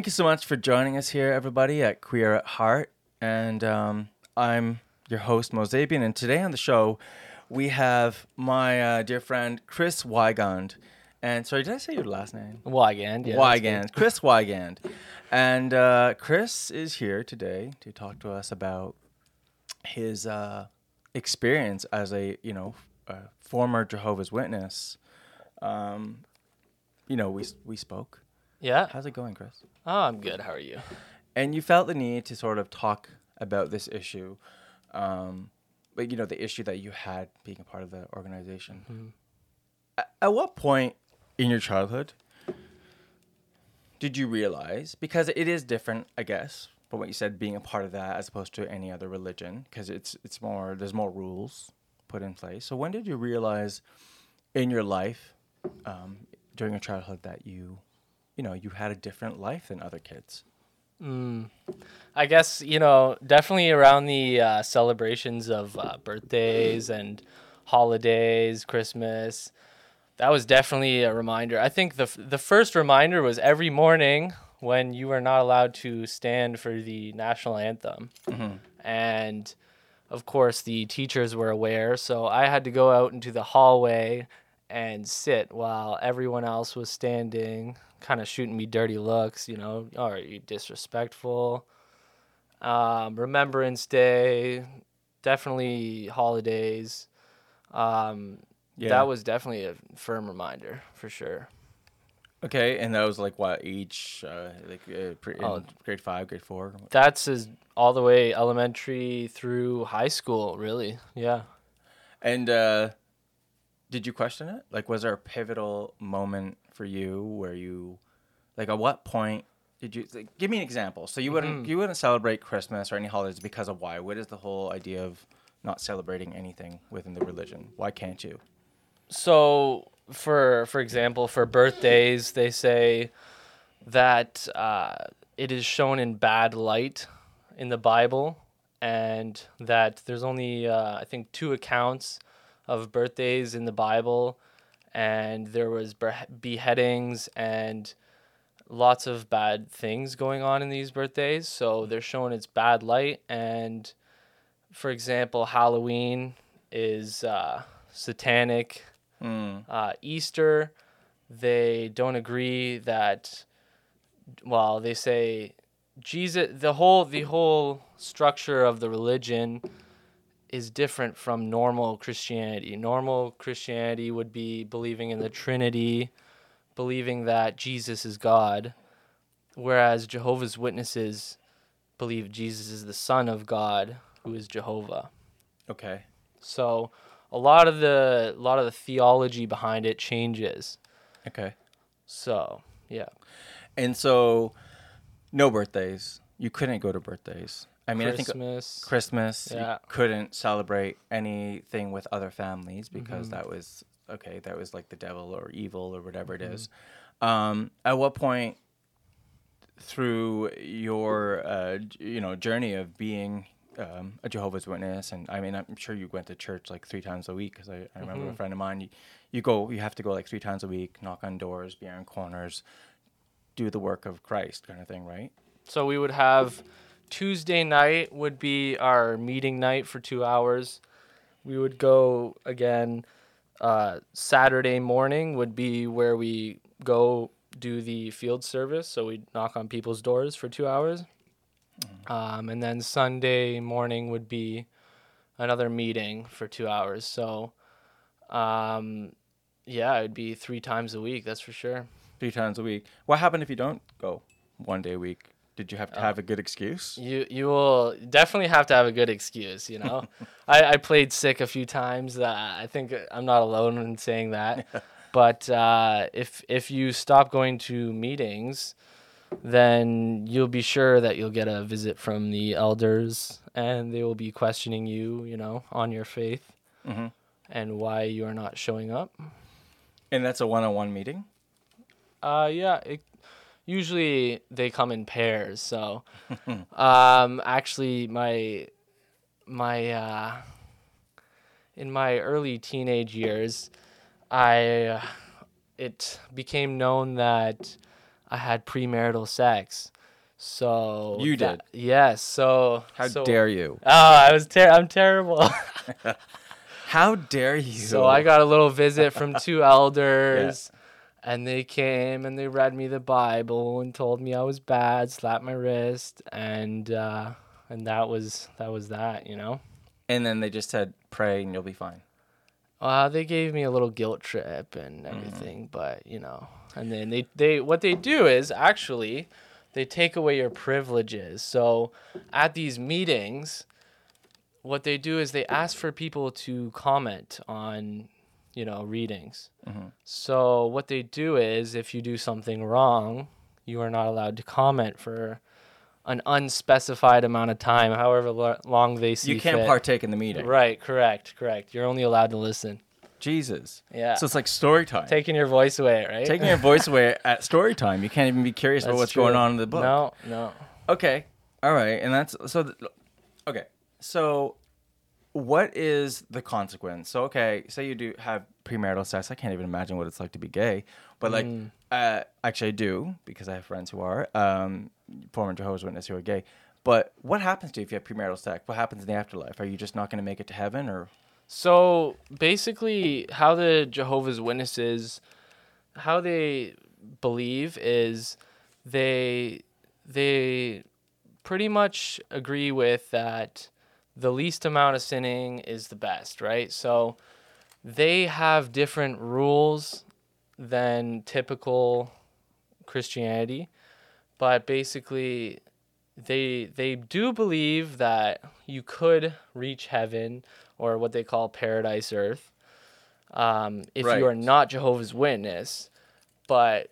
Thank you so much for joining us here, everybody, at Queer at Heart. And um, I'm your host, Mosabian. And today on the show, we have my uh, dear friend, Chris Weigand. And sorry, did I say your last name? Weigand. Yeah, Weigand. Chris Weigand. And uh, Chris is here today to talk to us about his uh, experience as a, you know, a former Jehovah's Witness. Um, you know, we, we spoke. Yeah. How's it going, Chris? Oh, I'm good. How are you? and you felt the need to sort of talk about this issue, um, but you know the issue that you had being a part of the organization. A- At, what point in your childhood did you realize? Because it is different, I guess, from what you said, being a part of that as opposed to any other religion, because it's it's more there's more rules put in place. So when did you realize in your life um, during your childhood that you, you know, you had a different life than other kids? I guess you know definitely around the uh, celebrations of uh, birthdays and holidays, Christmas. That was definitely a reminder. I think the f- the first reminder was every morning when you were not allowed to stand for the national anthem, and of course the teachers were aware. So I had to go out into the hallway and sit while everyone else was standing, kind of shooting me dirty looks. You know, "Oh, are you disrespectful? Um, Remembrance Day, definitely holidays. Um, Yeah. That was definitely a firm reminder for sure. Okay, and that was like what age? Uh, like uh, pre- Oh. grade five, grade four. That's as all the way elementary through high school, really. Yeah. And uh, did you question it? Like, was there a pivotal moment for you where you, like, at what point did you? Like, give me an example. So you wouldn't you wouldn't celebrate Christmas or any holidays because of why? What is the whole idea of not celebrating anything within the religion? Why can't you? So for for example, for birthdays, they say that uh, it is shown in bad light in the Bible, and that there's only uh, I think two accounts of birthdays in the Bible, and there was beheadings and lots of bad things going on in these birthdays. So they're showing it's bad light, and for example, Halloween is uh, satanic Mm. uh, Easter, they don't agree that. Well, they say Jesus. The whole the whole structure of the religion is different from normal Christianity. Normal Christianity would be believing in the Trinity, believing that Jesus is God, whereas Jehovah's Witnesses believe Jesus is the Son of God, who is Jehovah. Okay. So a lot of the a lot of the theology behind it changes. Okay. So yeah, And so, no birthdays. You couldn't go to birthdays. I mean, I think Christmas. Christmas, Yeah. you couldn't celebrate anything with other families because Mm-hmm. that was okay. That was like the devil or evil or whatever it is. Mm-hmm. Um, at what point through your uh, you know journey of being um, a Jehovah's Witness, and I mean, I'm sure you went to church like three times a week because I, I remember Mm-hmm. a friend of mine. You, you go, you have to go like three times a week, knock on doors, be on corners, do the work of Christ, kind of thing, right? so we would have Tuesday night would be our meeting night for two hours. We would go again. Uh, Saturday morning would be where we go do the field service. So we knock on people's doors for two hours. Um, and then Sunday morning would be another meeting for two hours. So, um, yeah, it'd be three times a week. That's for sure. three times a week. What happened if you don't go one day a week? Did you have Uh, to have a good excuse? You you will definitely have to have a good excuse. You know, I, I played sick a few times. Uh, I think I'm not alone in saying that. but uh, if if you stop going to meetings, then you'll be sure that you'll get a visit from the elders, and they will be questioning you. You know, on your faith Mhm. and why you are not showing up. And that's a one-on-one meeting. Uh, yeah. It, usually they come in pairs. So, um, actually, my my uh, in my early teenage years, I uh, it became known that I had premarital sex. So You that- Yes. So How so- dare you? Oh, I was ter- I'm terrible. How dare you? so I got a little visit from two elders. And they came and they read me the Bible and told me I was bad, slapped my wrist, and uh, and that was that was that, you know. And then they just said, "Pray and you'll be fine." Uh, they gave me a little guilt trip and everything, but you know, and then they, they what they do is actually they take away your privileges. So at these meetings, what they do is they ask for people to comment on, you know, readings. Mm-hmm. So what they do is if you do something wrong, you are not allowed to comment for an unspecified amount of time, however lo- long they see You can't fit. partake in the meeting. Right, correct, correct. You're only allowed to listen. Jesus. Yeah. So it's like story time. Taking your voice away, right? Taking your voice away at story time. You can't even be curious about That's what's going on in the book. No, no. Okay. All right. And that's so. th- okay. So, what is the consequence? So, okay, say you do have premarital sex. I can't even imagine what it's like to be gay. But like, Mm. uh, actually, I do because I have friends who are um, former Jehovah's Witness who are gay. But what happens to you if you have premarital sex? What happens in the afterlife? Are you just not going to make it to heaven, or So basically, how the Jehovah's Witnesses, how they believe is they they pretty much agree with that the least amount of sinning is the best, right? So they have different rules than typical Christianity, but basically they they do believe that you could reach heaven or what they call paradise earth um, if you are not Jehovah's Witness, but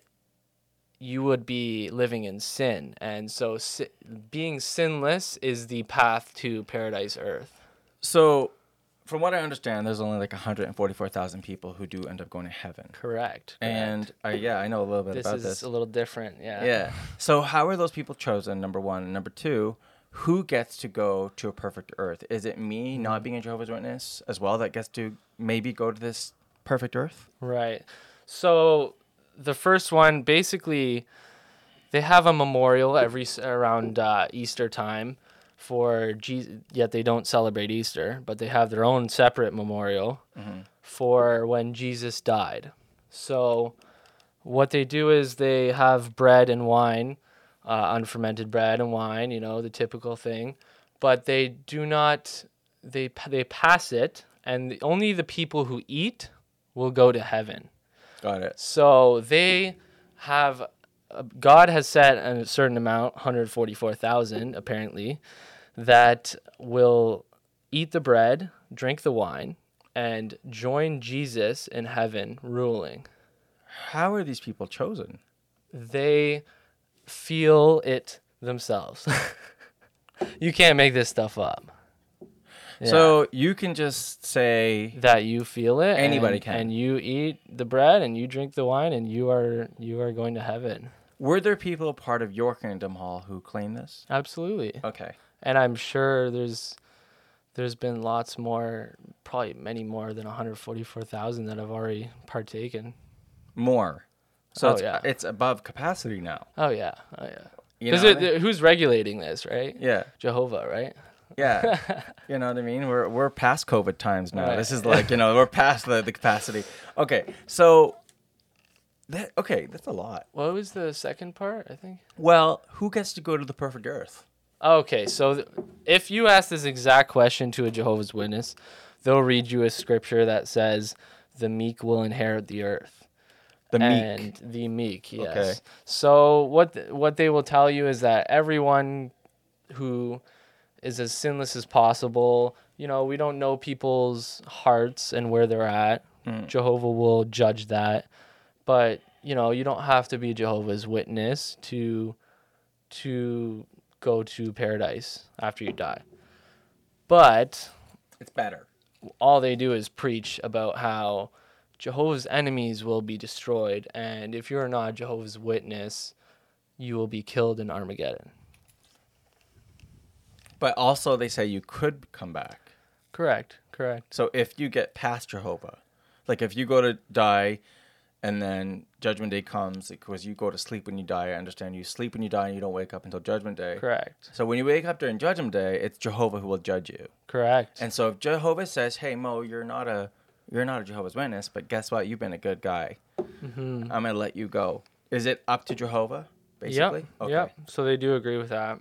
you would be living in sin, and so si- being sinless is the path to paradise earth. so? From what I understand, there's only like 144,000 people who do end up going to heaven. Correct. correct. And uh, yeah, I know a little bit this about is this. a little different. Yeah. Yeah. So how are those people chosen? Number one, and number two, who gets to go to a perfect earth? Is it me Mm-hmm. not being a Jehovah's Witness as well that gets to maybe go to this perfect earth? Right. So the first one, basically, they have a memorial every around uh, Easter time for Jesus. Yet they don't celebrate Easter, but they have their own separate memorial for when Jesus died. So what they do is they have bread and wine, uh, unfermented bread and wine. You know the typical thing, but they do not. They they pass it, and only the people who eat will go to heaven. Got it. So they have uh, God has set a certain amount, 144,000 apparently, that will eat the bread, drink the wine, and join Jesus in heaven ruling. How are these people chosen? They feel it themselves. you can't make this stuff up. Yeah. So you can just say that you feel it Anybody and, can. and you eat the bread and you drink the wine and you are you are going to heaven. were there people part of your kingdom hall who claim this? Absolutely. Okay. and I'm sure there's there's been lots more, probably many more than 144,000 that have already partaken. More. So Oh, it's, yeah. it's above capacity now. Oh yeah, oh yeah. You Because know what I mean? who's regulating this, right? yeah. Jehovah, right? Yeah. you know what I mean? We're we're past COVID times now. Right. This is like, you know, we're past the, the capacity. Okay. So that okay, that's a lot. What was the second part? I think. Well, who gets to go to the perfect earth? Okay, so th- if you ask this exact question to a Jehovah's Witness, they'll read you a scripture that says, "The meek will inherit the earth." The meek. and the meek. Yes. Okay. So what th- what they will tell you is that everyone who is as sinless as possible. You know, we don't know people's hearts and where they're at. Mm. Jehovah will judge that, but you know, you don't have to be Jehovah's Witness to to go to paradise after you die. But It's better. all they do is preach about how Jehovah's enemies will be destroyed, and if you're not Jehovah's Witness, you will be killed in Armageddon. But also they say you could come back. Correct, correct. So if you get past Jehovah, like if you go to die and then Judgment Day comes because you go to sleep when you die. I understand you sleep when you die and you don't wake up until Judgment Day. Correct. So when you wake up during Judgment Day, it's Jehovah who will judge you. Correct. And so if Jehovah says, "Hey Mo, you're not a you're not a Jehovah's Witness, but guess what? You've been a good guy. mm-hmm. I'm gonna let you go." Is it up to Jehovah, basically? Yep. Yep. So they do agree with that.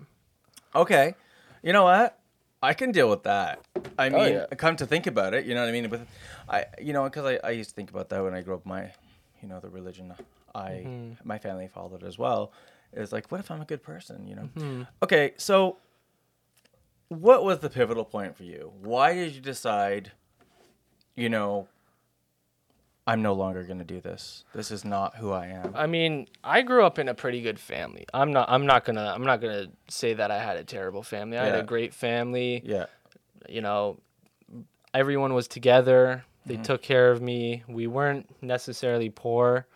Okay. You know what? I can deal with that. I oh, mean, yeah. come to think about it, you know what I mean? But I, you know, because I, I used to think about that when I grew up. My, you know, the religion I, mm-hmm. my family followed as well. Is like, what if I'm a good person? You know? Mm-hmm. Okay, so what was the pivotal point for you? Why did you decide? You know, I'm no longer going to do this. This is not who I am. I mean, I grew up in a pretty good family. I'm not. I'm not gonna. I'm not gonna say that I had a terrible family. I had a great family. yeah. You know, everyone was together. They Mm-hmm. took care of me. We weren't necessarily poor.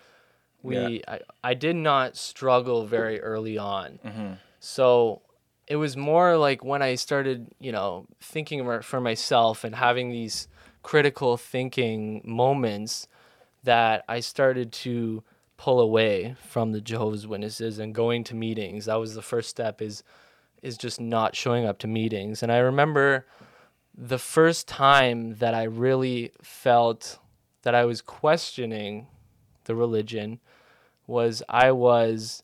We. I, I did not struggle very early on. Mm-hmm. So it was more like when I started, you know, thinking for myself and having these critical thinking moments that I started to pull away from the Jehovah's Witnesses and going to meetings. That was the first step is is just not showing up to meetings. And I remember the first time that I really felt that I was questioning the religion was I was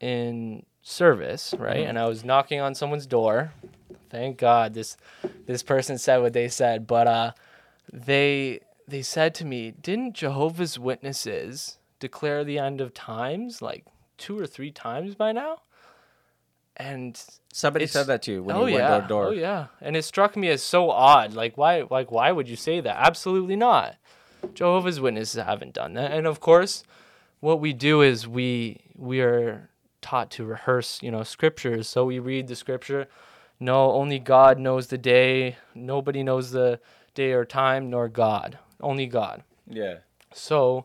in service, right? And I was knocking on someone's door. Thank God this this person said what they said, but uh they they said to me, "Didn't Jehovah's Witnesses declare the end of times like two or three times by now?" And Somebody said that to you when oh you yeah, went door to door. oh yeah, and it struck me as so odd. Like why, like why would you say that? Absolutely not. Jehovah's Witnesses haven't done that, and of course, what we do is we we are taught to rehearse, you know, scriptures. So we read the scripture. No, only God knows the day. Nobody knows the day or time, nor God. Only God. Yeah. So,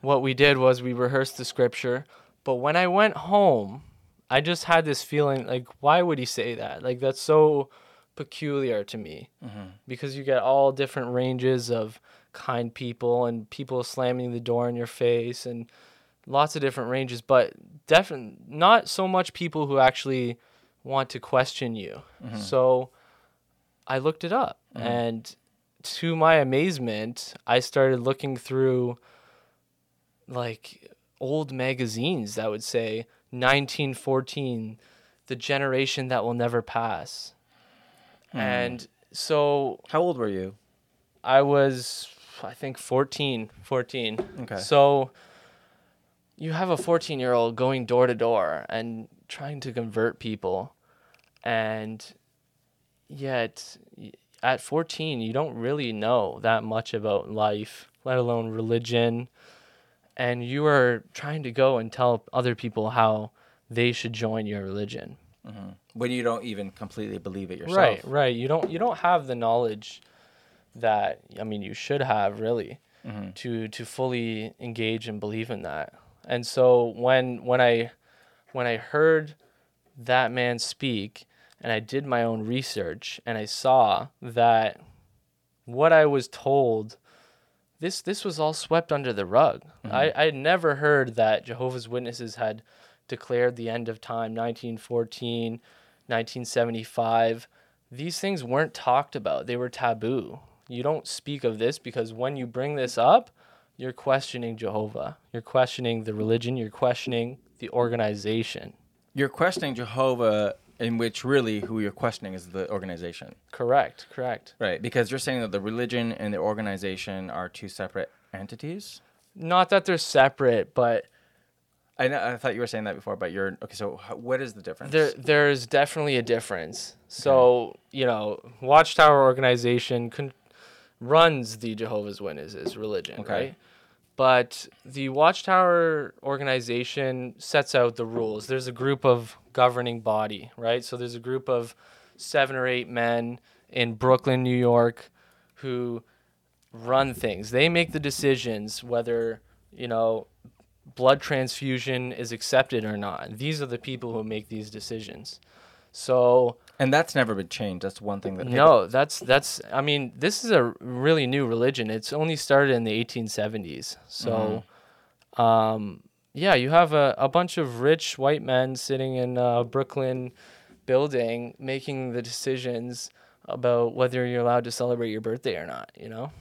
what we did was we rehearsed the scripture, but when I went home, I just had this feeling like, why would he say that? Like, that's so peculiar to me mm-hmm. because you get all different ranges of kind people and people slamming the door in your face and lots of different ranges, but definitely not so much people who actually want to question you. Mm-hmm. So, I looked it up mm-hmm. and to my amazement, I started looking through like old magazines that would say 1914, the generation that will never pass. Hmm. And so How old were you? I was, I think, 14. 14. Okay. So you have a 14 year old going door to door and trying to convert people. And yet, at 14, you don't really know that much about life, let alone religion. And you are trying to go and tell other people how they should join your religion. Mm-hmm. When you don't even completely believe it yourself. Right, right. You don't you don't have the knowledge that I mean you should have really mm-hmm. to to fully engage and believe in that. And so when when I when I heard that man speak and I did my own research and I saw that what I was told this this was all swept under the rug. Mm-hmm. I I had never heard that Jehovah's Witnesses had declared the end of time 1914 1975 these things weren't talked about. They were taboo. You don't speak of this because when you bring this up you're questioning Jehovah. You're questioning the religion. You're questioning the organization. You're questioning Jehovah, in which really who you're questioning is the organization. correct correct Right. Because you're saying that the religion and the organization are two separate entities. not that they're separate but I know, I thought you were saying that before, but you're okay. So what is the difference? There, there's definitely a difference. So, you know, Watchtower organization con- runs the Jehovah's Witnesses religion, Okay. right? But the Watchtower organization sets out the rules. There's a group of governing body, right? So there's a group of seven or eight men in Brooklyn, New York, who run things. They make the decisions whether, you know, blood transfusion is accepted or not. These are the people who make these decisions. So and that's never been changed. That's one thing that no, that's that's. I mean, this is a really new religion. It's only started in the 1870s. So um, yeah, you have a, a bunch of rich white men sitting in a Brooklyn building making the decisions about whether you're allowed to celebrate your birthday or not, you know?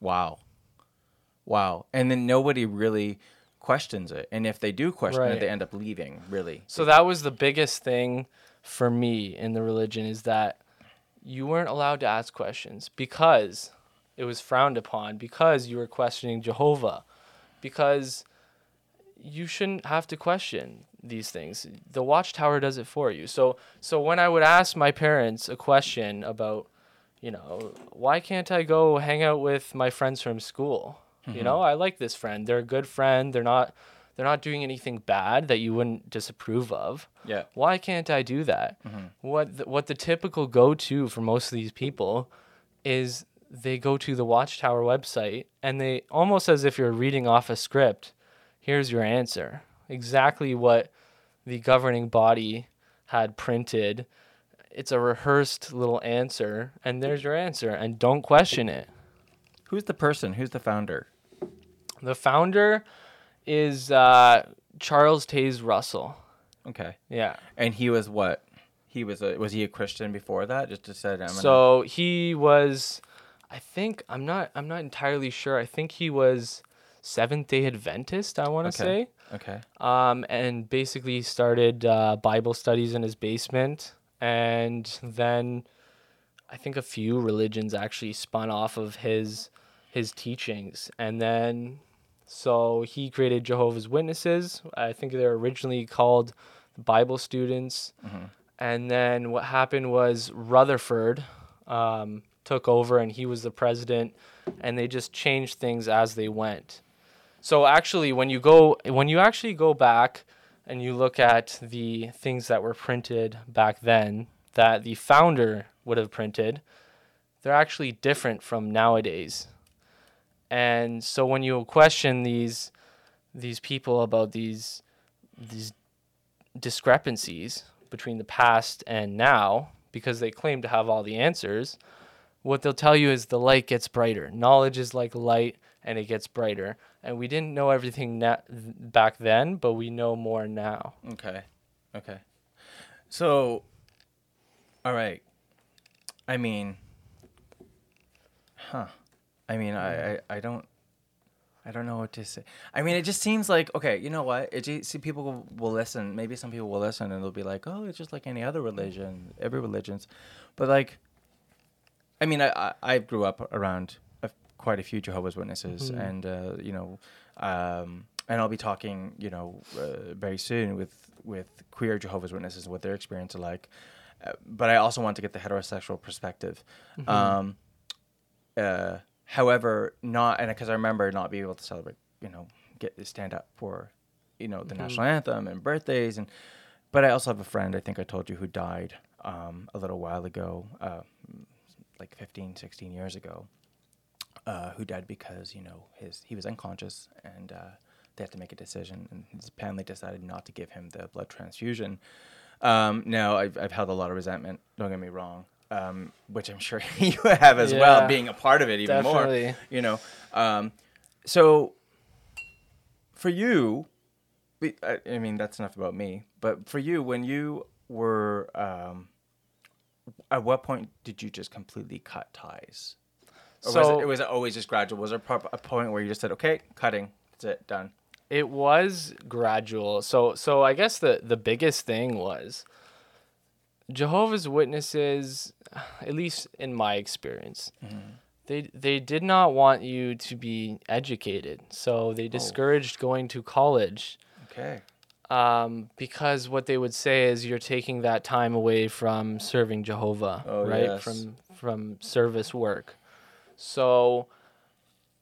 Wow. Wow. And then nobody really questions it. And if they do question Right. it, they end up leaving, really. So that was the biggest thing for me in the religion is that you weren't allowed to ask questions because it was frowned upon, because you were questioning Jehovah, because you shouldn't have to question these things. The watchtower does it for you. So so when I would ask my parents a question about, you know, why can't I go hang out with my friends from school? You mm-hmm. know, I like this friend. They're a good friend. They're not they're not doing anything bad that you wouldn't disapprove of. Yeah. Why can't I do that? Mm-hmm. What the, what the typical go-to for most of these people is they go to the Watchtower website and they almost as if you're reading off a script. Here's your answer. Exactly what the governing body had printed. It's a rehearsed little answer and there's your answer and don't question it. Who's the person? Who's the founder? The founder is uh, Charles Taze Russell. Okay. Yeah. And he was what? He was a was he a Christian before that? Just to gonna- So he was, I think I'm not I'm not entirely sure. I think he was Seventh Day Adventist. I want to Okay. say. Okay. Um, and basically started uh, Bible studies in his basement, and then I think a few religions actually spun off of his his teachings, and then so he created Jehovah's Witnesses. I think they're originally called Bible Students, and then what happened was Rutherford um, took over, and he was the president, and they just changed things as they went. So actually, when you go, when you actually go back and you look at the things that were printed back then, that the founder would have printed, they're actually different from nowadays. And so when you question these these people about these these discrepancies between the past and now, because they claim to have all the answers, what they'll tell you is the light gets brighter. Knowledge is like light and it gets brighter. And we didn't know everything na- back then, but we know more now. Okay. Okay. So, all right. I mean, huh. I mean, I, I, I don't, I don't know what to say. I mean, it just seems like, okay, you know what? It just, see, people will, listen. Maybe some people will listen and they'll be like, oh, it's just like any other religion, every religion's. But like, I mean, I, I, I grew up around quite a few Jehovah's Witnesses, and uh, you know, um, and I'll be talking, you know, uh, very soon with with queer Jehovah's Witnesses and what their experience are like. Uh, but I also want to get the heterosexual perspective. Um, uh, however, not and because I remember not being able to celebrate, you know, get stand up for, you know, the national anthem and birthdays and. But I also have a friend, I think I told you, who died um, a little while ago, uh, like 15, 16 years ago, uh, who died because, you know, his he was unconscious and uh, they had to make a decision. And his family decided not to give him the blood transfusion. Um, now, I've, I've held a lot of resentment, don't get me wrong, um, which I'm sure you have as well, being a part of it even definitely. more. You know, um, so for you, I I mean, that's enough about me. But for you, when you were, um, at what point did you just completely cut ties? Or was, So- it, was it always just gradual? Was there a point where you just said, "Okay, cutting, that's it, done"? It was gradual. So so I guess the the biggest thing was Jehovah's Witnesses, at least in my experience, they they did not want you to be educated. So they discouraged going to college Okay. um, because what they would say is you're taking that time away from serving Jehovah, Oh, right? yes. From from service work. So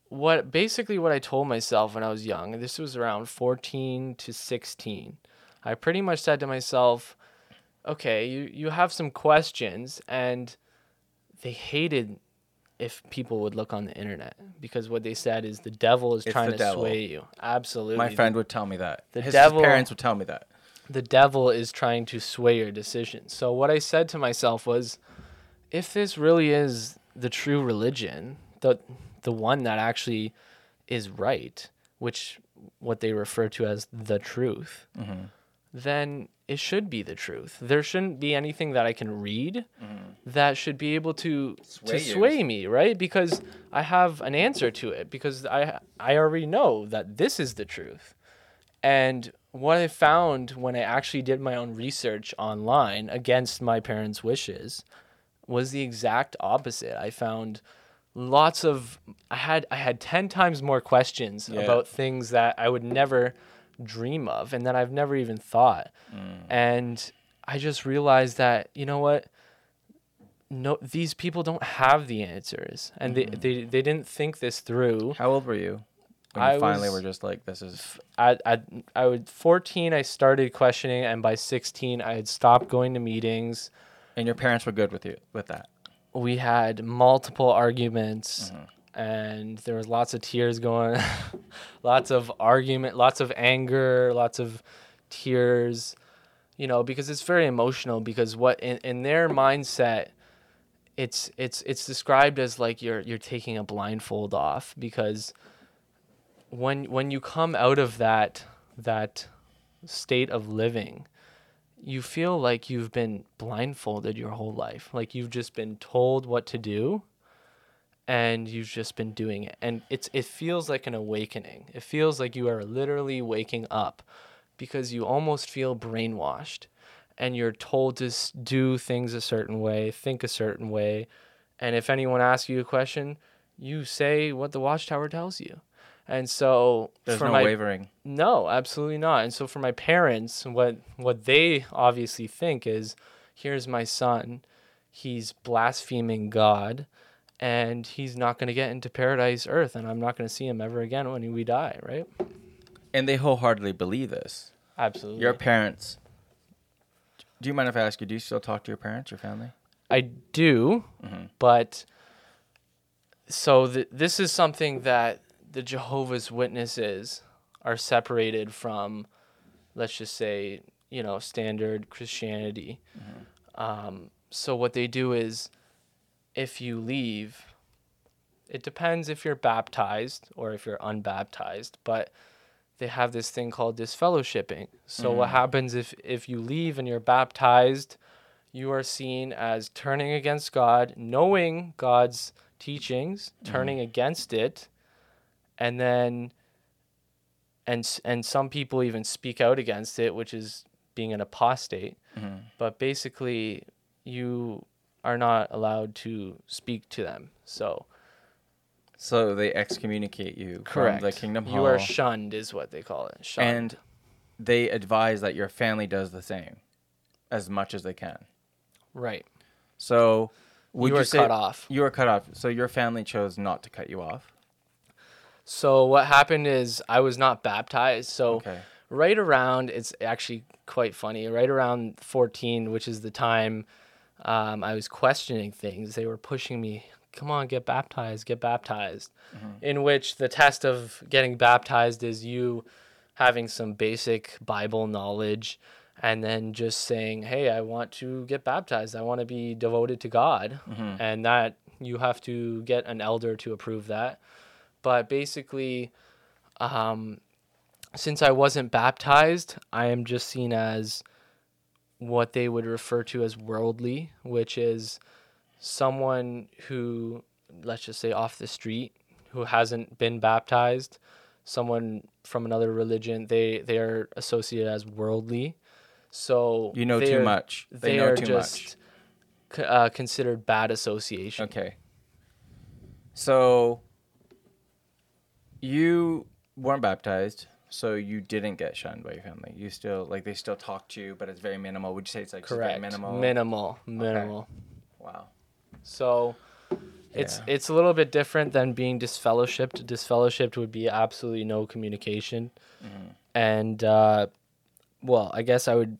what basically what I told myself when I was young, and this was around 14 to 16, I pretty much said to myself, okay, you, you have some questions and they hated if people would look on the internet because what they said is the devil is It's trying to devil. sway you. Absolutely. My friend would tell me that. The his, devil- his parents would tell me that. the devil is trying to sway your decisions. So what I said to myself was, if this really is the true religion, the the one that actually is right, which what they refer to as the truth, mm-hmm. then it should be the truth. There shouldn't be anything that I can read mm-hmm. that should be able to Sway to sway me, right? Because I have an answer to it because I I already know that this is the truth. And what I found when I actually did my own research online against my parents' wishes was the exact opposite. I found lots of I had I had 10 times more questions Yeah. about things that I would never dream of and that I've never even thought. Mm. And I just realized that, you know what? No these people don't have the answers and they, mm-hmm. they they didn't think this through. How old were you? When I you finally was- were just like, this is. at, at I would 14 I started questioning and by 16 I had stopped going to meetings. And your parents were good with you with that. We had multiple arguments mm-hmm. and there was lots of tears going lots of argument, lots of anger, lots of tears, you know, because it's very emotional because what in, in their mindset it's it's it's described as like you're you're taking a blindfold off because when when you come out of that that state of living you feel like you've been blindfolded your whole life like you've just been told what to do and you've just been doing it. And it's it feels like an awakening. It feels like you are literally waking up because you almost feel brainwashed and you're told to do things a certain way think a certain way. And if anyone asks you a question you say what the watchtower tells you and so There's no my wavering. no, absolutely not. And so for my parents, what what they obviously think is, here's my son, he's blaspheming God, and he's not going to get into paradise earth, and I'm not going to see him ever again when we die, right? And they wholeheartedly believe this. Absolutely. Your parents. Do you mind if I ask you, do you still talk to your parents, your family? I do, mm-hmm. but so th- this is something that the Jehovah's Witnesses are separated from, let's just say, you know, standard Christianity. Mm-hmm. Um, so what they do is, if you leave, it depends if you're baptized or if you're unbaptized, but they have this thing called disfellowshipping. So what mm. happens if if you leave and you're baptized? you are seen as turning against God, knowing God's teachings, turning mm. against it, and then and and some people even speak out against it, which is being an apostate. Mm-hmm. But basically, you are not allowed to speak to them. So So they excommunicate you correct, from the kingdom hall. you are shunned, is what they call it. Shunned. and they advise that your family does the same as much as they can. right, So would you you, are cut off. you were cut off? So your family chose not to cut you off. So what happened is I was not baptized. So Okay. right around it's actually quite funny. Right around 14, which is the time um, I was questioning things, they were pushing me. Come on, get baptized, get baptized. In which the test of getting baptized is you having some basic Bible knowledge and then just saying, Hey, I want to get baptized. I want to be devoted to God. And that you have to get an elder to approve that. But basically, um, since I wasn't baptized, I am just seen as what they would refer to as worldly, which is someone who, let's just say, off the street, who hasn't been baptized, someone from another religion, they they are associated as worldly. So You know too are- much. They, They, know are too just c- uh, considered bad association. Okay. So you weren't baptized, so you didn't get shunned by your family. You still like they still talk to you, but it's very minimal. Would you say it's like Correct. minimal? Minimal. Minimal. wow. So it's Yeah. it's a little bit different than being disfellowshipped. Disfellowshipped would be absolutely no communication, and uh, well, I guess I would.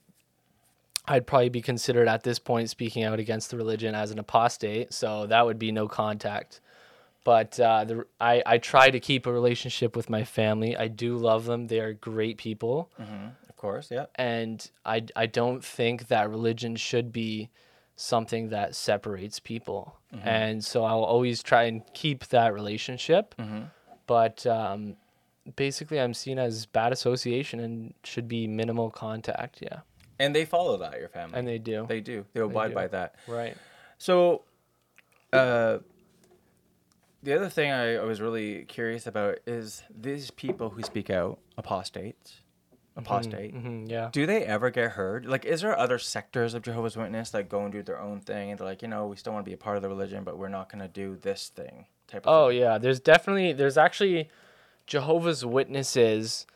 I'd probably be considered at this point speaking out against the religion as an apostate, so that would be no contact. But uh, the, I, I try to keep a relationship with my family. I do love them. They are great people Of course, yeah. and I, I don't think that religion should be something that separates people and so i'll always try and keep that relationship but um, basically I'm seen as bad association and should be minimal contact. Yeah, And they follow that, your family. and they do. they do. They abide do. by that. right. So, uh, the other thing I, I was really curious about is these people who speak out, apostates, apostate. hmm yeah. Do they ever get heard? Like, is there other sectors of Jehovah's Witness that go and do their own thing, and they're like, you know, we still want to be a part of the religion, but we're not going to do this thing type of Oh thing? yeah, there's definitely there's actually Jehovah's Witnesses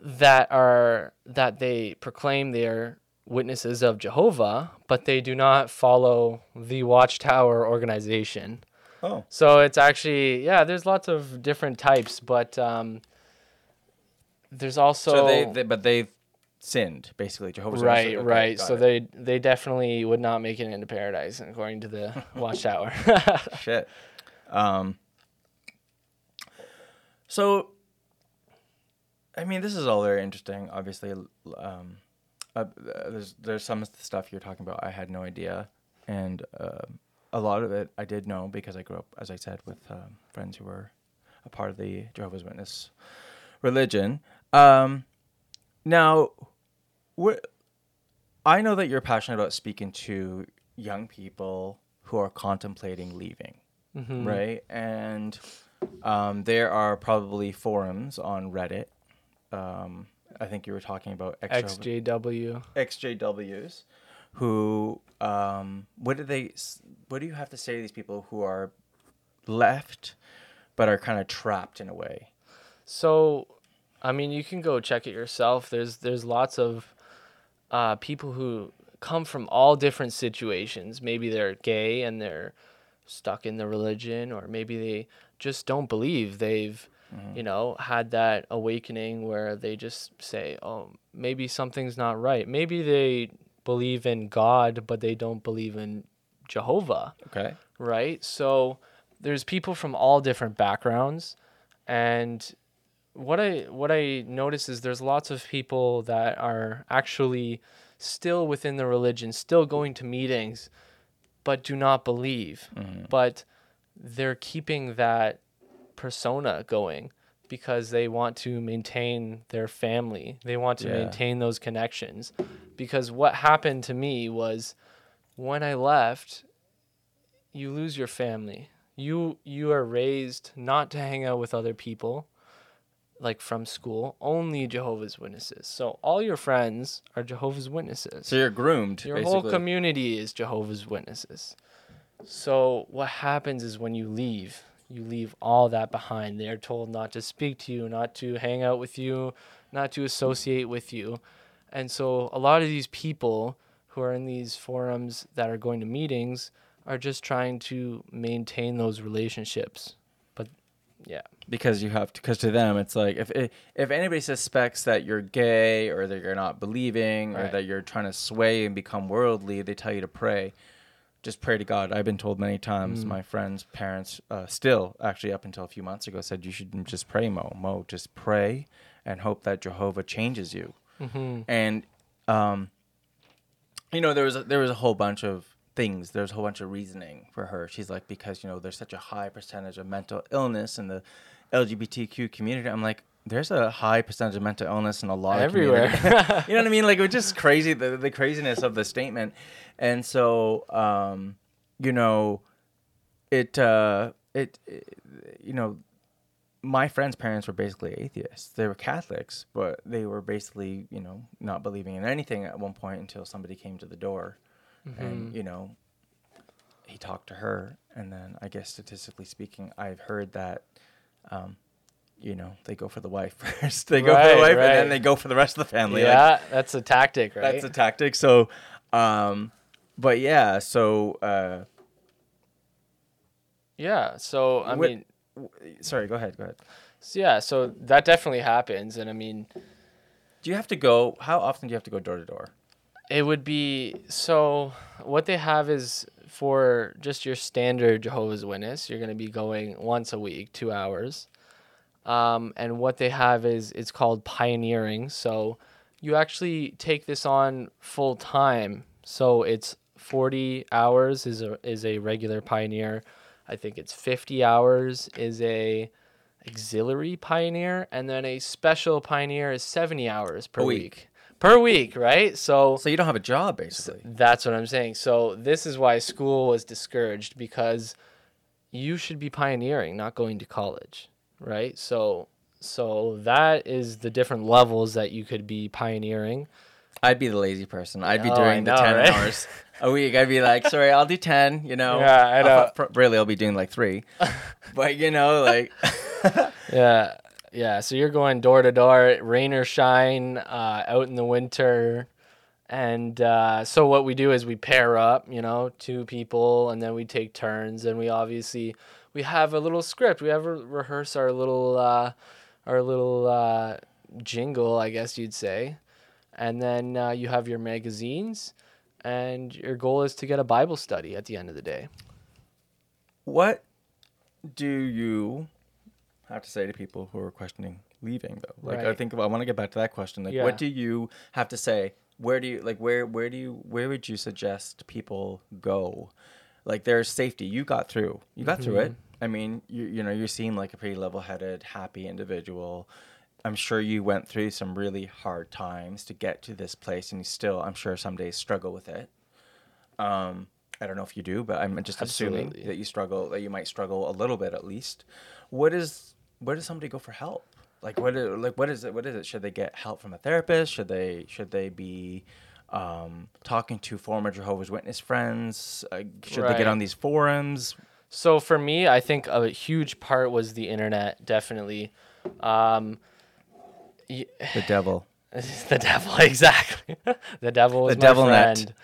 that are that they proclaim they're witnesses of Jehovah, but they do not follow the Watchtower organization. Oh, So it's actually yeah, there's lots of different types, but um, there's also so, they, they, but they've sinned basically. Jehovah's right, Witnesses. Okay, right. So it. they they definitely would not make it into paradise according to the Watchtower. Shit. Um. So, I mean, this is all very interesting. Obviously, um, uh, there's there's some stuff you're talking about I had no idea, and uh, a lot of it I did know because I grew up, as I said, with um, friends who were a part of the Jehovah's Witness religion. Um, now, what I know that you're passionate about speaking to young people who are contemplating leaving, Mhm. right? And um, there are probably forums on Reddit. Um, I think you were talking about XJW. XJWs who um, what do they what do you have to say to these people who are left but are kind of trapped in a way? So, I mean, you can go check it yourself. There's there's lots of uh, people who come from all different situations. Maybe they're gay and they're stuck in the religion, or maybe they just don't believe. They've you know had that awakening where they just say, "Oh, maybe something's not right." Maybe they believe in God, but they don't believe in Jehovah Okay. right? So there's people from all different backgrounds, and what I what I notice is there's lots of people that are actually still within the religion, still going to meetings, but do not believe. Mm-hmm. But they're keeping that persona going because they want to maintain their family. They want to Yeah. maintain those connections. Because what happened to me was when I left, you lose your family. You you are raised not to hang out with other people like from school, only Jehovah's Witnesses. So all your friends are Jehovah's Witnesses. So you're groomed. Your basically. whole community is Jehovah's Witnesses. So what happens is when you leave, you leave all that behind. They're told not to speak to you, not to hang out with you, not to associate with you. And so a lot of these people who are in these forums that are going to meetings are just trying to maintain those relationships. But yeah. because you have to because to them it's like if if anybody suspects that you're gay or that you're not believing or that you're trying to sway and become worldly they tell you to pray just pray to god. I've been told many times my friends parents uh, still actually up until a few months ago said you should just pray mo. Mo just pray and hope that jehovah changes you. Mm-hmm. and um you know there was a, there was a whole bunch of things. There's a whole bunch of reasoning for her. She's like because you know there's such a high percentage of mental illness in the lgbtq community. I'm like there's a high percentage of mental illness in a lot Everywhere. of community. you know what i mean like it was just crazy the, the craziness of the statement and so um you know it uh it, it you know my friend's parents were basically atheists. They were Catholics, but they were basically, you know, not believing in anything at one point until somebody came to the door and, you know, he talked to her. And then I guess statistically speaking, I've heard that, um, you know, they go for the wife first. they go for the wife and then they go for the rest of the family. Like, yeah, that's a tactic, right? that's a tactic. So, um, but yeah, so, uh, yeah. So I mean, w- sorry, go ahead, go ahead. so yeah, so that definitely happens, and I mean, Do you have to go, how often do you have to go door to door? it would be so. What they have is for just your standard Jehovah's Witness, you're going to be going once a week, two hours. Um, and what they have is it's called pioneering. So you actually take this on full time. So it's 40 hours is a is a regular pioneer. I think it's 50 hours is a auxiliary pioneer, and then a special pioneer is 70 hours per week. week. Per week, right? So So you don't have a job basically. that's what I'm saying. So this is why school was discouraged because you should be pioneering, not going to college, right? So so that is the different levels that you could be pioneering. I'd be the lazy person. I'd be Oh, doing the ten right? hours a week. I'd be like, sorry, I'll do ten. You know. Yeah, I I'll know. really, I'll be doing like three. but you know, like, Yeah, yeah. So you're going door to door, rain or shine, uh, out in the winter, and uh, so what we do is we pair up, you know, two people, and then we take turns, and we obviously we have a little script. We have re- rehearse our little uh, our little uh, jingle, I guess you'd say, and then uh, you have your magazines, and your goal is to get a Bible study at the end of the day. what do you have to say to people who are questioning leaving though? Like, I think I want to get back to that question. Like, Yeah. what do you have to say? Where do you like? Where where do you where would you suggest people go? Like, there's safety. You got through. You got through it. I mean, you you know, you seem like a pretty level-headed, happy individual. I'm sure you went through some really hard times to get to this place, and you still, I'm sure, some days struggle with it. Um, I don't know if you do, but I'm just assuming that you struggle, that you might struggle a little bit at least. What is, where does somebody go for help? Like what, is, like what is it? What is it? Should they get help from a therapist? Should they, should they be um, talking to former Jehovah's Witness friends? Uh, should they get on these forums? So for me, I think a huge part was the internet, definitely. Um, y- The devil. the devil, exactly. the devil was The my devil net. friend.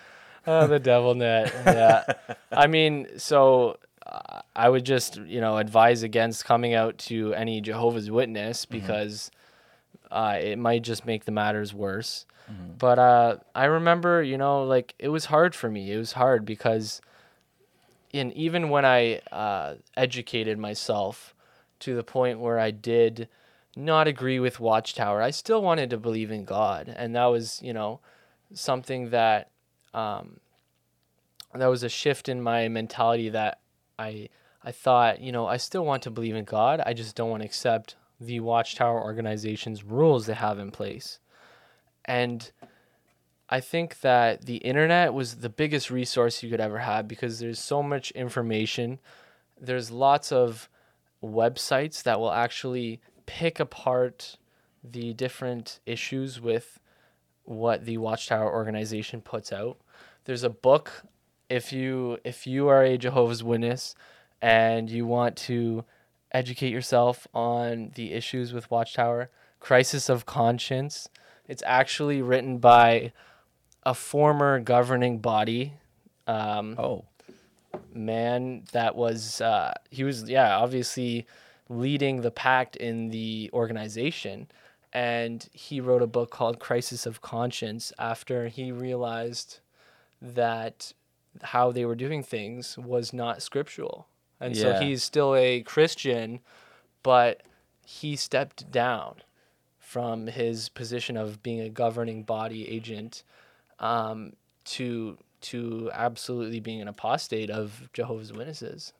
Oh, the devil net. Yeah. I mean, so uh, I would just, you know, advise against coming out to any Jehovah's Witness because uh, it might just make the matters worse. But uh, I remember, you know, like it was hard for me. It was hard because, and even when I uh, educated myself to the point where I did not agree with Watchtower, I still wanted to believe in God, and that was, you know, something that um, that was a shift in my mentality that I I thought, you know, I still want to believe in God. I just don't want to accept the Watchtower organization's rules they have in place. And I think that the internet was the biggest resource you could ever have because there's so much information. There's lots of websites that will actually pick apart the different issues with what the Watchtower organization puts out. There's a book if you if you are a Jehovah's Witness and you want to educate yourself on the issues with Watchtower, Crisis of Conscience. It's actually written by a former governing body um, Oh, man that was uh, he was yeah obviously leading the pact in the organization. And he wrote a book called crisis of conscience after he realized that how they were doing things was not scriptural. And so he's still a christian but he stepped down from his position of being a governing body agent um, to to absolutely being an apostate of Jehovah's Witnesses.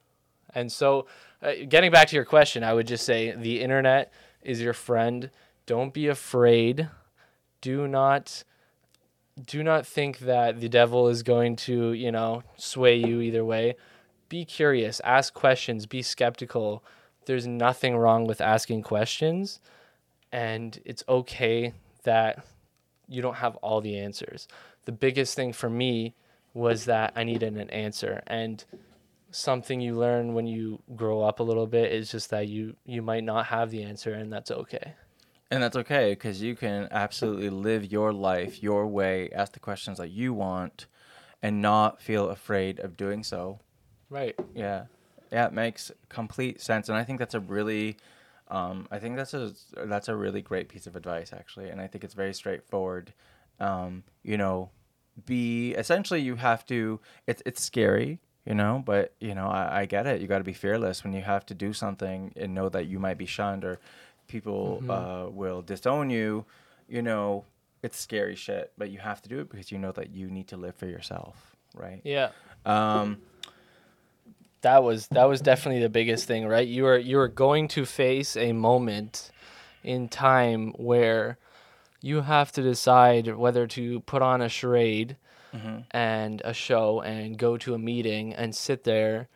And so, uh, getting back to your question, I would just say the internet is your friend. Don't be afraid. Do not do not think that the devil is going to, you know, sway you either way. Be curious, ask questions, be skeptical. There's nothing wrong with asking questions, and it's okay that you don't have all the answers. The biggest thing for me was that I needed an answer. And something you learn when you grow up a little bit is just that you you might not have the answer and that's okay. And that's okay because you can absolutely live your life your way, ask the questions that you want, and not feel afraid of doing so. Right. Yeah, yeah, it makes complete sense, and I think that's a really, um, I think that's a that's a really great piece of advice actually, and I think it's very straightforward. Um, you know, be essentially you have to. It's it's scary, you know, but you know I, I get it. You got to be fearless when you have to do something and know that you might be shunned or people uh, will disown you. You know, it's scary shit, but you have to do it because you know that you need to live for yourself, right? Yeah. Um, that was that was definitely the biggest thing, right? You are you are going to face a moment in time where you have to decide whether to put on a charade mm-hmm. and a show and go to a meeting and sit there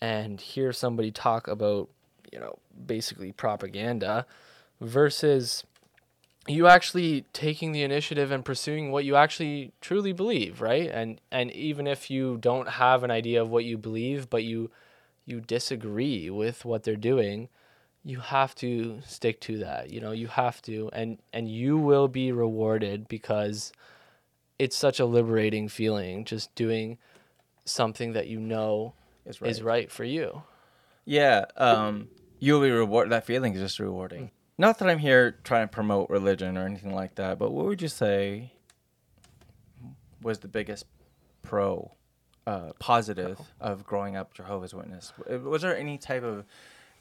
and hear somebody talk about, you know, basically propaganda versus you actually taking the initiative and pursuing what you actually truly believe, right? And and even if you don't have an idea of what you believe, but you you disagree with what they're doing, you have to stick to that. You know, you have to and and you will be rewarded because it's such a liberating feeling just doing something that you know Is is right for you. Yeah, um, you'll be reward. That feeling is just rewarding. Not that I'm here trying to promote religion or anything like that, but what would you say was the biggest pro, uh, positive of growing up Jehovah's Witness? Was there any type of,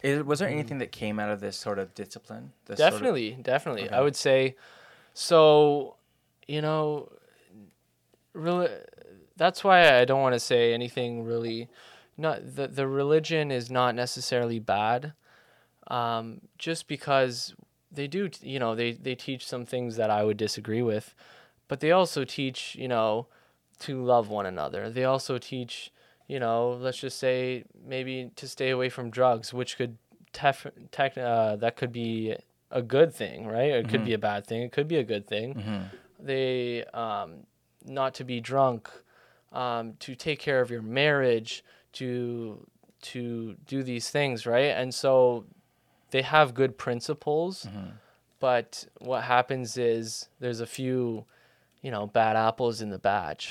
is, was there anything that came out of this sort of discipline? This sort of- definitely definitely. I would say so you know really that's why i don't want to say anything really not the, the religion is not necessarily bad um, just because they do you know they, they teach some things that i would disagree with but they also teach you know to love one another. They also teach you know let's just say maybe to stay away from drugs which could tef- tech, uh, that could be a good thing right? It could be a bad thing. It could be a good thing. Mhm. they um, not to be drunk um, to take care of your marriage to to do these things right? And so they have good principles but what happens is there's a few you know bad apples in the batch.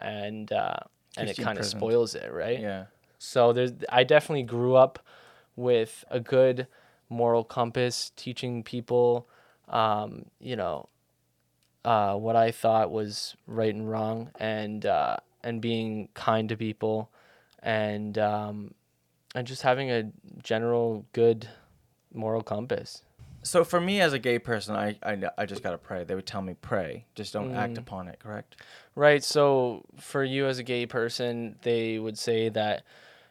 And uh, and it kind of spoils it right Yeah. so there's I definitely grew up with a good moral compass, teaching people, um, you know, uh, what I thought was right and wrong, and uh, and being kind to people, and um, and just having a general good moral compass. So for me as a gay person, I I, I just gotta pray. They would tell me pray, just don't act Mm. upon it. Correct? Right. So for you as a gay person, they would say that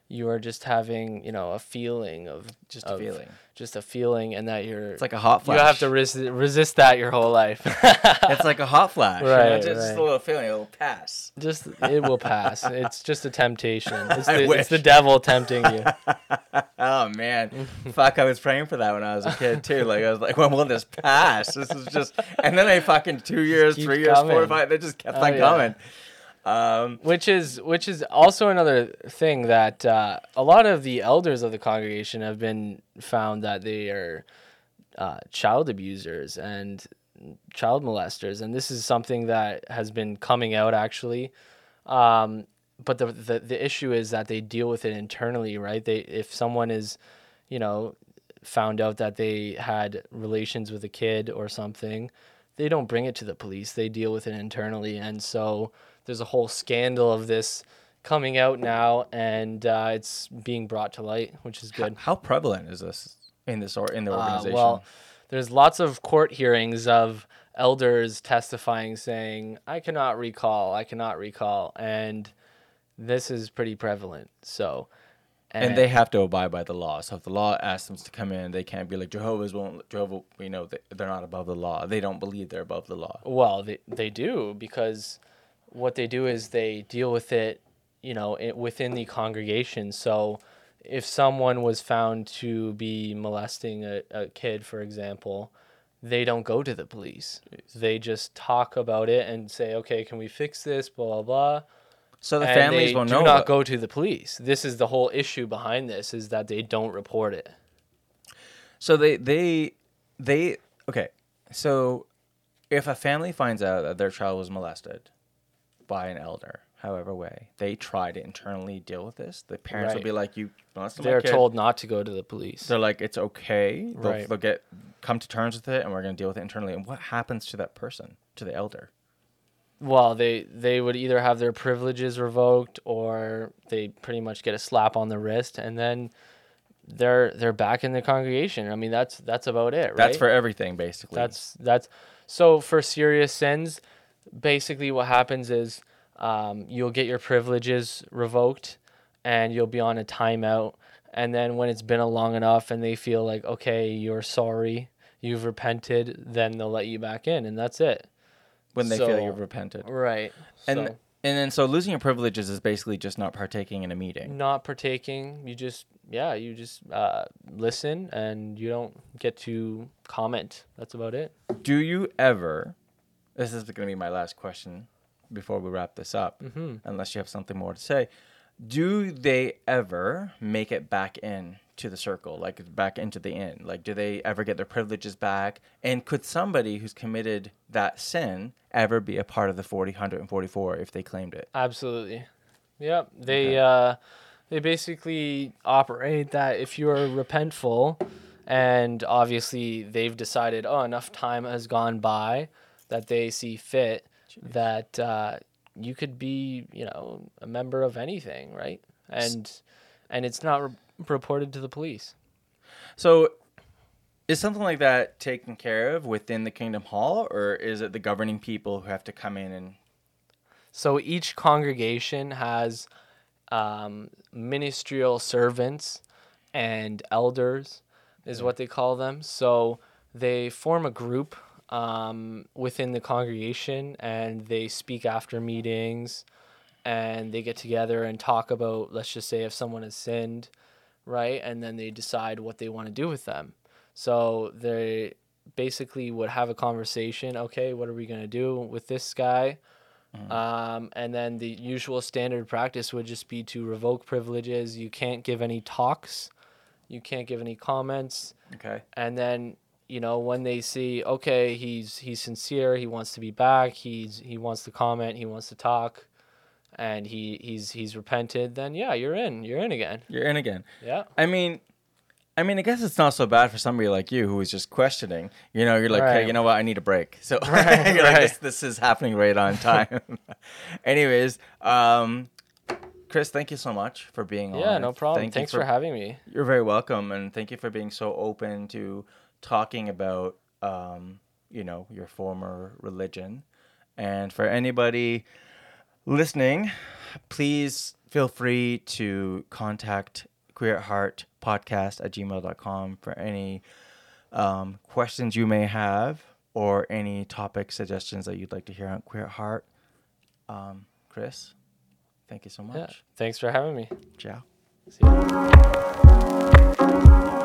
you are just having, you know, a feeling of Just a feeling. just a feeling, and that you're It's like a hot flash. you have to res- resist that your whole life. It's like a hot flash. you know, Right, Just, a little feeling. It'll pass. just it will pass. It's just a temptation. It's the, it's the devil tempting you. Oh man, fuck! I was praying for that when I was a kid too. Like I was like, when will this pass? This is just, and then they fucking two years, three years, four, five. They just kept Oh, on yeah. coming. Um, which is which is also another thing that uh, a lot of the elders of the congregation have been found that they are uh, child abusers and child molesters, and this is something that has been coming out actually. Um, but the, the the issue is that they deal with it internally, right? They if someone is, you know, found out that they had relations with a kid or something, they don't bring it to the police. They deal with it internally, and so there's a whole scandal of this coming out now, and uh, it's being brought to light, which is good. how prevalent is this in this or in the Uh, organization? well, there's lots of court hearings of elders testifying, saying, "I cannot recall, I cannot recall," and this is pretty prevalent. So, and they have to abide by the law. So if the law asks them to come in, they can't be like Jehovah's won't. Jehovah, you know, they, they're not above the law. They don't believe they're above the law. Well, they they do because what they do is they deal with it, you know, it, within the congregation. So, if someone was found to be molesting a, a kid, for example, they don't go to the police. They just talk about it and say, "Okay, can we fix this?" Blah blah blah. So the and families they will do know. not go to the police. This is the whole issue behind this: is that they don't report it. So they they they okay. So if a family finds out that their child was molested by an elder, however way, they try to internally deal with this. The parents will be like, "You molested They're kid." told not to go to the police. They're like, "It's okay." They'll, Right. they'll get come to terms with it, and we're gonna deal with it internally. And what happens to that person, to the elder? Well they they would either have their privileges revoked or they pretty much get a slap on the wrist and then they're they're back in the congregation i mean that's that's about it right That's for everything, basically. that's that's so for serious sins basically what happens is um, you'll get your privileges revoked and you'll be on a timeout. And then when it's been a long enough and they feel like, okay, you're sorry, you've repented, then they'll let you back in, and that's it. When they feel you've repented. Right. And so, and then so losing your privileges is basically just not partaking in a meeting. not partaking, you just, yeah, you just uh, listen and you don't get to comment. That's about it. Do you ever? This is going to be my last question before we wrap this up, Mm-hmm. unless you have something more to say. Do they ever make it back in to the circle, like back into the inn? Like, do they ever get their privileges back? And could somebody who's committed that sin ever be a part of the 4044 if they claimed it? Absolutely. Yep. They Okay. uh they basically operate that if you are repentful and obviously they've decided, oh, enough time has gone by that they see fit that uh, you could be, you know, a member of anything, right? And and it's not reported to the police. So, is something like that taken care of within the Kingdom Hall, or is it the governing people who have to come in and So each congregation has um, ministerial servants and elders, is what they call them. So they form a group um, within the congregation and they speak after meetings and they get together and talk about, let's just say, if someone has sinned, right? And then they decide what they want to do with them. So they basically would have a conversation okay, what are we going to do with this guy? Um, and then the usual standard practice would just be to revoke privileges. You can't give any talks, you can't give any comments. okay? And then you know when they see okay, he's he's sincere, he wants to be back, he's he wants to comment, he wants to talk, and he he's he's repented. Then yeah, you're in, you're in again. You're in again. Yeah. I mean, I mean, I guess it's not so bad for somebody like you who is just questioning. You know, you're like, hey, you know what? I need a break. So Right, you're like, this, this is happening right on time. Anyways, um, Chris, thank you so much for being on. Yeah, no problem. Thank Thanks for, having me. You're very welcome, and thank you for being so open to talking about, um, you know, your former religion. And for anybody listening, please feel free to contact Queer at Heart podcast at gmail.com for any um, questions you may have or any topic suggestions that you'd like to hear on Queer at Heart. Um, Chris, thank you so much. Yeah. Thanks for having me. Ciao. See ya.